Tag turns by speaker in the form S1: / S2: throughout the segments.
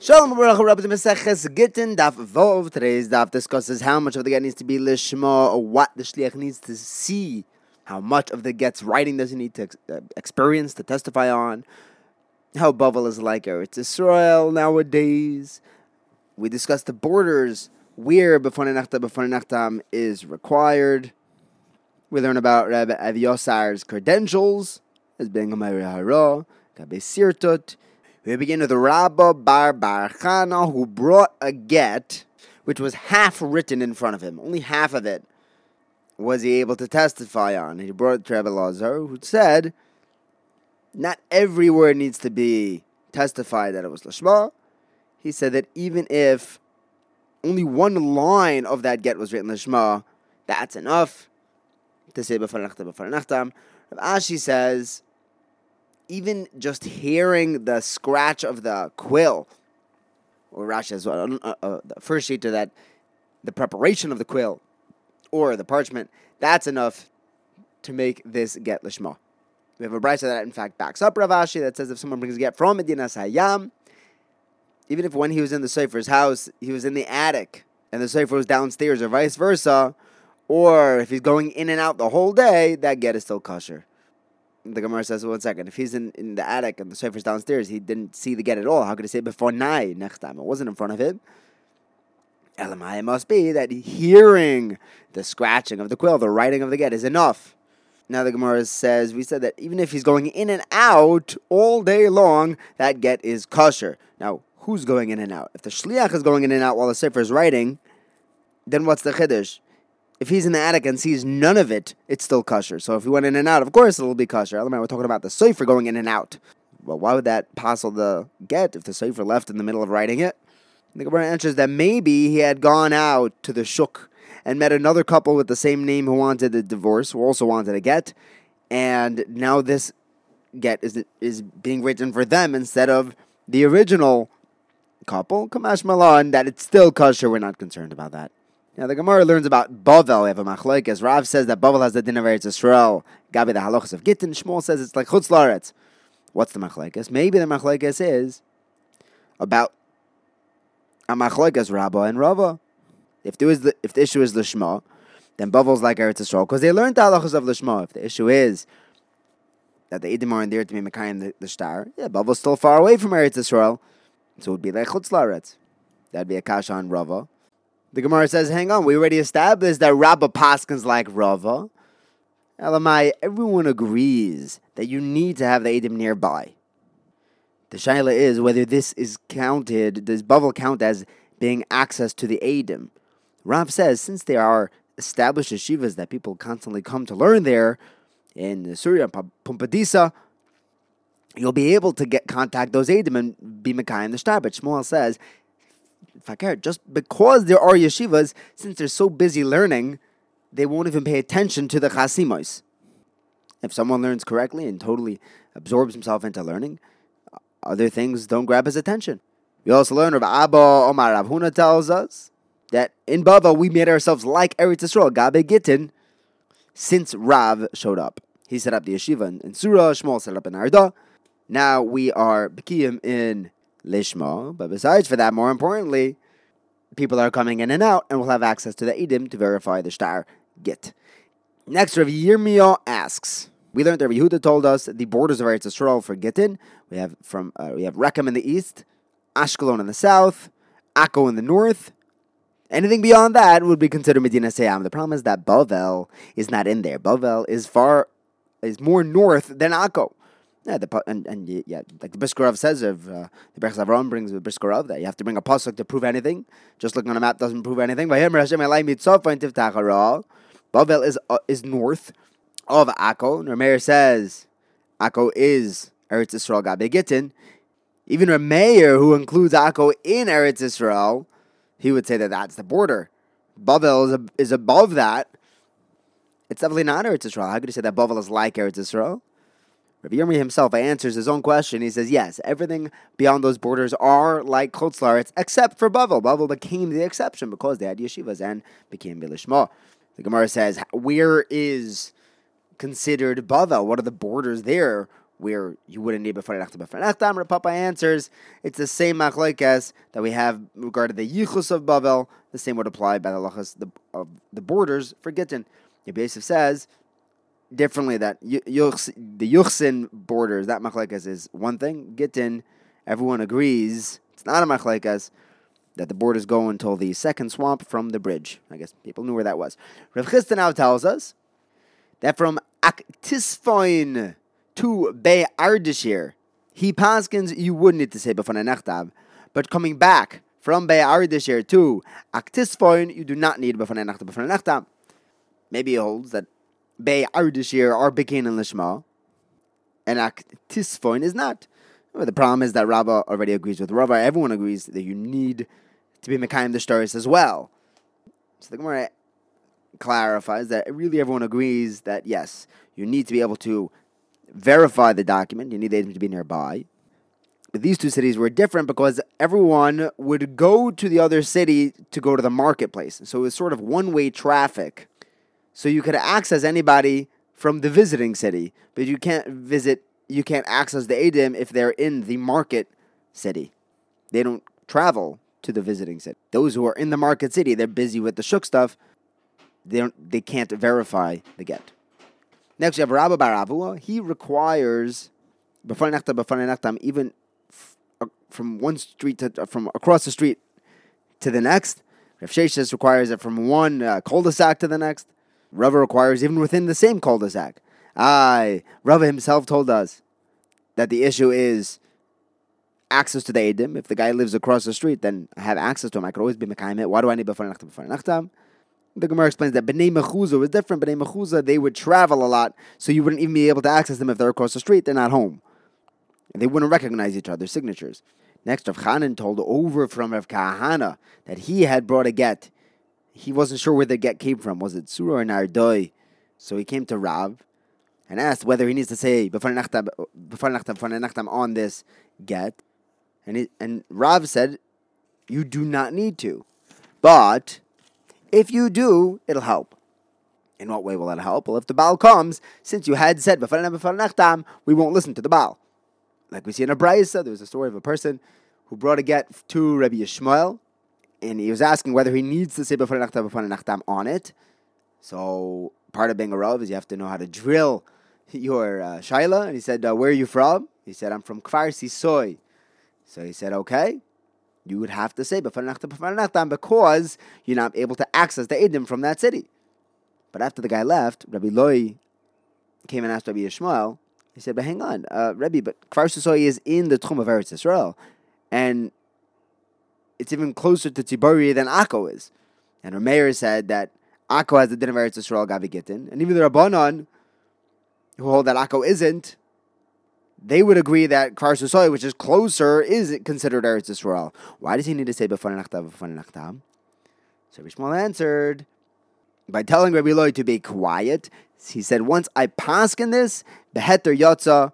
S1: Shalom Baruch Rabbi Meseches Gittin Daf Vov. Today's daf discusses how much of the get needs to be lishma, or what the shliach needs to see, how much of the get's writing does he need to uh, experience to testify on, how Bavel is like Eretz Israel nowadays. We discussed the borders where B'fonei Nachta B'fonei Nachtam is required. We learn about Rabbi Aviosar's credentials as being a Hara, Gabe Sirtut. We begin with Rabba Bar Bar Chana, who brought a get which was half written in front of him. Only half of it was he able to testify on. He brought Rabbi Lazar, who said, not every word needs to be testified that it was Lashma. He said that even if only one line of that get was written Lashma, that's enough to say B'far Nachtam, B'far Nachtam. Rav Ashi says, even just hearing the scratch of the quill, or Rashi as well, uh, uh, first sheet to that, the preparation of the quill, or the parchment, that's enough to make this get lishma. We have a brisa that in fact backs up Rav Ashi that says if someone brings a get from Medina Hayam, even if when he was in the Sefer's house, he was in the attic and the Sefer was downstairs, or vice versa, or if he's going in and out the whole day, that get is still kosher the Gemara says, one second, if he's in, in the attic and the Sefer's downstairs, he didn't see the get at all. How could he say before night next time? It wasn't in front of him. Elamai must be that hearing the scratching of the quill, the writing of the get is enough. Now the Gemara says, we said that even if he's going in and out all day long, that get is kosher. Now, who's going in and out? If the shliach is going in and out while the Sefer is writing, then what's the chiddush? If he's in the attic and sees none of it, it's still kosher. So if he went in and out, of course it'll be kosher. We're talking about the sefer going in and out. Well, why would that passel the get if the sefer left in the middle of writing it? The Gemara answers that maybe he had gone out to the shuk and met another couple with the same name who wanted a divorce, who also wanted a get, and now this get is is being written for them instead of the original couple. Kamashma Lan, that it's still kosher. We're not concerned about that. Now the Gemara learns about Bavel. We have a machlokes. Rav says that Bavel has the din of Eretz Yisrael. Gabi the halachas of Gittin. Shmuel says it's like Chutz Laretz. What's the machlokes? Maybe the machlokes is about a machlokes Rabba and Rava. If there is the if the issue is the Shema, then Bavel's like Eretz Yisrael because they learned the halachas of the Shema. If the issue is that the Edom are in there to be Mekayim the, the shtar, yeah, Bavel's still far away from Eretz Yisrael, so it would be like Chutz Laretz. That'd be a kasha on Rava. The Gemara says, hang on, we already established that Rabba Paskins like Rava. Elamai, everyone agrees that you need to have the Edom nearby. The Shaila is whether this is counted, does Bavel count as being access to the Edom? Rav says, since there are established yeshivas that people constantly come to learn there, in Surya Pumbedisa, you'll be able to get contact those Edom and be Mekayim the Shtar. But Shmuel says fakir, just because there are yeshivas, since they're so busy learning, they won't even pay attention to the chasimos. If someone learns correctly and totally absorbs himself into learning, uh, other things don't grab his attention. We also learn Rav Abba Omar Rav Huna tells us that in Bava we made ourselves like Eretz Yisrael, Gabe Gittin, since Rav showed up. He set up the yeshiva in, in Surah, Shmuel set up in Arda. Now we are Bekiyim in Lishma. But besides for that, more importantly, people are coming in and out and will have access to the Edim to verify the shtar git. Next, Rav Yirmiyah asks, we learned that Yehuda told us the borders of Eretz Yisrael for Gittin. We have from uh, we have Rechem in the east, Ashkelon in the south, Akko in the north. Anything beyond that would be considered Medinas Hayam. The problem is that Bavel is not in there. Bavel is far is more north than Akko. Yeah, the and, and yeah, like the Brisker Rav says of uh, the Berchas Avram brings the Brisker Rav that you have to bring a pasuk to prove anything. Just looking on a map doesn't prove anything. Bavel is uh, is north of Akko. Rameir says Akko is Eretz Yisrael Gabe Gittin. Even Rameir, who includes Akko in Eretz Yisrael, he would say that that's the border. Bavel is, is above that. It's definitely not Eretz Yisrael. How could you say that Bavel is like Eretz Yisrael? Rabbi Yirmi himself answers his own question. He says, yes, everything beyond those borders are like Chutz except for Bavel. Bavel became the exception because they had yeshivas and became Bilishma. The Gemara says, where is considered Bavel? What are the borders there? where you wouldn't need before nechtam. Rav Papa answers, it's the same machlekes that we have regarding the yichus of Babel. The same would apply by the lachas of the borders for Gittin. Yabesif says differently that the yuchsin borders that machlekes is one thing. Gittin, everyone agrees it's not a machlekes that the borders go until the second swamp from the bridge. I guess people knew where that was. Rav Chisda now tells us that from Aktisfoin to Be Ardashir, he paskins you would need to say before nechtav, but coming back from Be Ardashir to Aktisfoin, you do not need nechtav. Maybe he holds that Be Ardashir are Bekin and Lishma, and Aktisfoin is not. Well, the problem is that Rava already agrees with Rava. Everyone agrees that you need to be Mekayim the stories as well. So the Gemara clarifies that really everyone agrees that yes, you need to be able to verify the document. You need the agent to be nearby. But these two cities were different because everyone would go to the other city to go to the marketplace. So it was sort of one way traffic. So you could access anybody from the visiting city, but you can't visit, you can't access the Adim if they're in the market city. They don't travel to the visiting city. Those who are in the market city, they're busy with the shuk stuff. They don't, they can't verify the get. Next, you have Rabba Bar Avuha. He requires even from one street to uh, from across the street to the next. Rav Sheshes requires it from one uh, cul-de-sac to the next. Rava requires even within the same cul-de-sac. Aye, Rava himself told us that the issue is access to the Edim. If the guy lives across the street, then I have access to him. I could always be Mekayim. Why do I need before Nachtam? Before Nachtam? The Gemara explains that Bnei Mechuzah was different. Bnei Mechuzah, they would travel a lot, so you wouldn't even be able to access them if they're across the street. They're not home. And they wouldn't recognize each other's signatures. Next, Rav Chanan told over from Rav Kahana that he had brought a get. He wasn't sure where the get came from. Was it Surah or Nardoi? So he came to Rav and asked whether he needs to say on this get. And, he, and Rav said, You do not need to. But if you do, it'll help. In what way will that help? Well, if the Baal comes, since you had said, we won't listen to the Baal. Like we see in a Brisa, there was a story of a person who brought a get to Rabbi Yishmael, and he was asking whether he needs to say nachtam on it. So part of being a Rav is you have to know how to drill your uh, Shaila. And he said, uh, Where are you from? He said, I'm from Kfar Sisoy. So he said, okay, you would have to say because you're not able to access the Edim from that city. But after the guy left, Rabbi Loi came and asked Rabbi Yishmael, he said, but hang on, uh, Rabbi, but Kfar Susoy is in the Tchum of Eretz Israel, and it's even closer to Tibori than Akko is. And Rameir said that Akko has the din of Eretz Israel Gabi Gittin, and even the Rabbanon, who hold that Akko isn't, they would agree that Kfar Susoy, which is closer, is considered Eretz Yisrael. Why does he need to say B'fan Nachtav, B'fan Nachtam? So Rishmal answered by telling Rabbi Loi to be quiet. He said, once I paskin this, Beheter Yotza,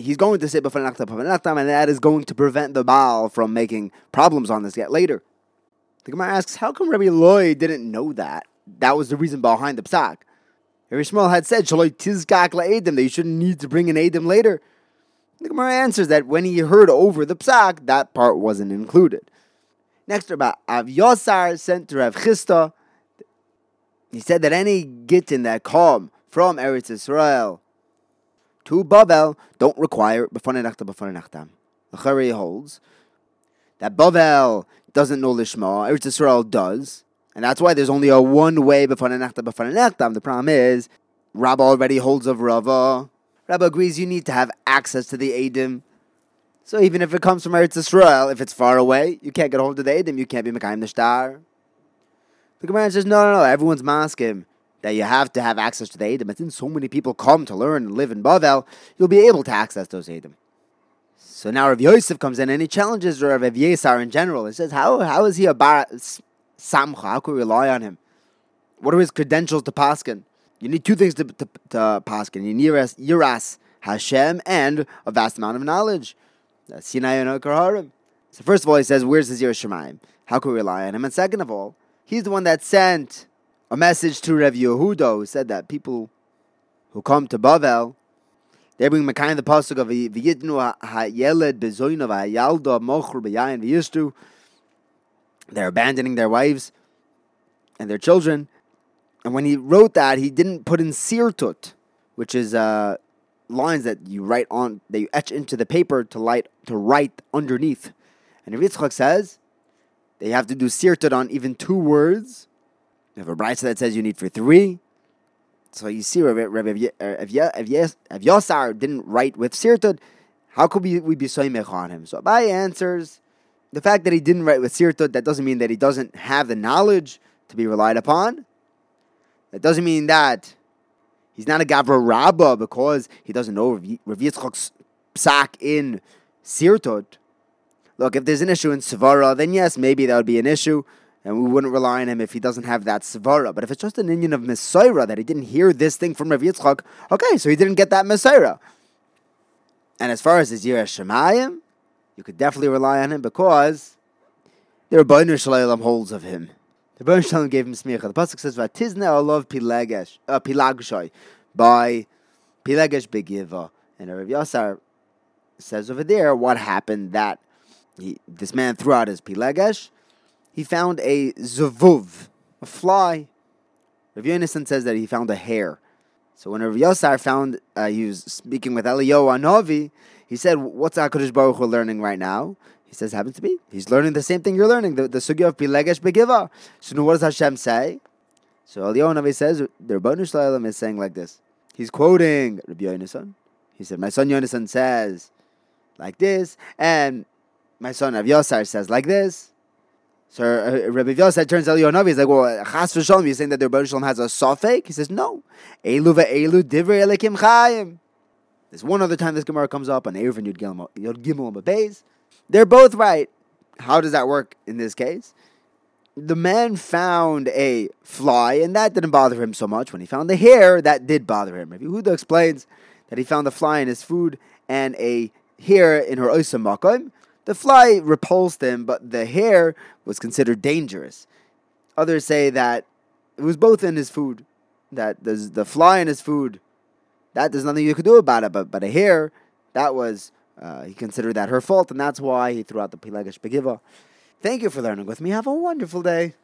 S1: he's going to say B'fan Nachtav, B'fan Nachtam, and that is going to prevent the Baal from making problems on this yet later. The Gemara asks, how come Rabbi Loi didn't know that? That was the reason behind the psak. Rabbi Shmuel had said, Shaloi Tizgak La'edim, that you shouldn't need to bring an Edim later. The Gemara answers that when he heard over the psak, that part wasn't included. Next, about Av Yosar sent to Rav Chisda. He said that any gittin that come from Eretz Israel to Babel don't require b'fanei nachtam b'fanei nachtam. The Chari holds that Babel doesn't know Lishma, Eretz Israel does, and that's why there's only a one way b'fanei nachtam b'fanei nachtam. The problem is, Rabba already holds of Rava, Rabbi agrees you need to have access to the Adim. So even if it comes from Eretz Israel, if it's far away, you can't get hold of the Adim. You can't be Mekayim the Shtar. The Gemara says, no, no, no. Everyone's maskim that you have to have access to the. And since so many people come to learn and live in Bavel, you'll be able to access those Adim. So now Rav Yosef comes in and he challenges Rav Yesar in general. He says, how, how is he a bar samcha? How can we rely on him? What are his credentials to paskin? You need two things to, to, to paskin. You need Yiras, Hashem and a vast amount of knowledge. Sinai and. So first of all, he says, where's his Yiras Shemaim? How can we rely on him? And second of all, he's the one that sent a message to Rev Yehuda who said that people who come to Bavel, They bring Mekayim the pasuk of v'yitnu ha'yeled bezoyna v'ha'yalda mochur b'yayin v'yishtu. They're abandoning their wives and their children. And when he wrote that, he didn't put in sirtut, which is uh, lines that you write on, that you etch into the paper to light to write underneath. And Yitzchak says they have to do sirtut on even two words. You have a brisa that says you need for three. So you see, Rabbi, Rabbi, if, if, if Yosar didn't write with Sirtut, how could we, we be soymech on him? So Abai answers, the fact that he didn't write with Sirtut, that doesn't mean that he doesn't have the knowledge to be relied upon. That doesn't mean that he's not a Gavra rabba because he doesn't know Rav psak in Sirtut. Look, if there's an issue in Svara, then yes, maybe that would be an issue and we wouldn't rely on him if he doesn't have that svara. But if it's just an Indian of Messiah that he didn't hear this thing from Rav Yitzchak, okay, so he didn't get that Messiah. And as far as his Yirah Shemayim, you could definitely rely on him because the Ribono Shel Olam holds of him. The Ribono Shel Olam gave him smicha. The pasuk says, "Vatizne olav pilagesh uh, by pilagesh begiva." And Rav Yasar says over there what happened that he, this man threw out his pilagesh he found a zavuv, a fly. Rav Yonason says that he found a hair. So when Rav Yosar found, uh, he was speaking with Eliyahu Anovi, he said, what's HaKadosh Baruch Hu learning right now? He says, happens to be. He's learning the same thing you're learning, the, the sugya of Pilegesh Begiva. So now what does Hashem say? So Eliyahu Anovi says, the Ribono Shel Olam is saying like this. He's quoting Rabbi Yonason. He said, my son Yonason says like this, and my son Rav Yosar says like this. So uh, Rabbi Yosef turns out Yonavi he's like, well, Chas v'Shalom, you're saying that the Ribono Shel Olam has a sofek? He says, no. Elu ve'elu divrei elikim chayim. There's one other time this Gemara comes up on Eruvin Yud Gimel Beis. They're both right. How does that work in this case? The man found a fly, and that didn't bother him so much. When he found the hair, that did bother him. Rabbi Huda explains that he found a fly in his food and a hair in her oisam makom. The fly repulsed him, but the hair was considered dangerous. Others say that it was both in his food, that the, the fly in his food, that there's nothing you could do about it, but, but a hair, that was, uh, he considered that her fault, and that's why he threw out the Pilegesh Begiva. Thank you for learning with me. Have a wonderful day.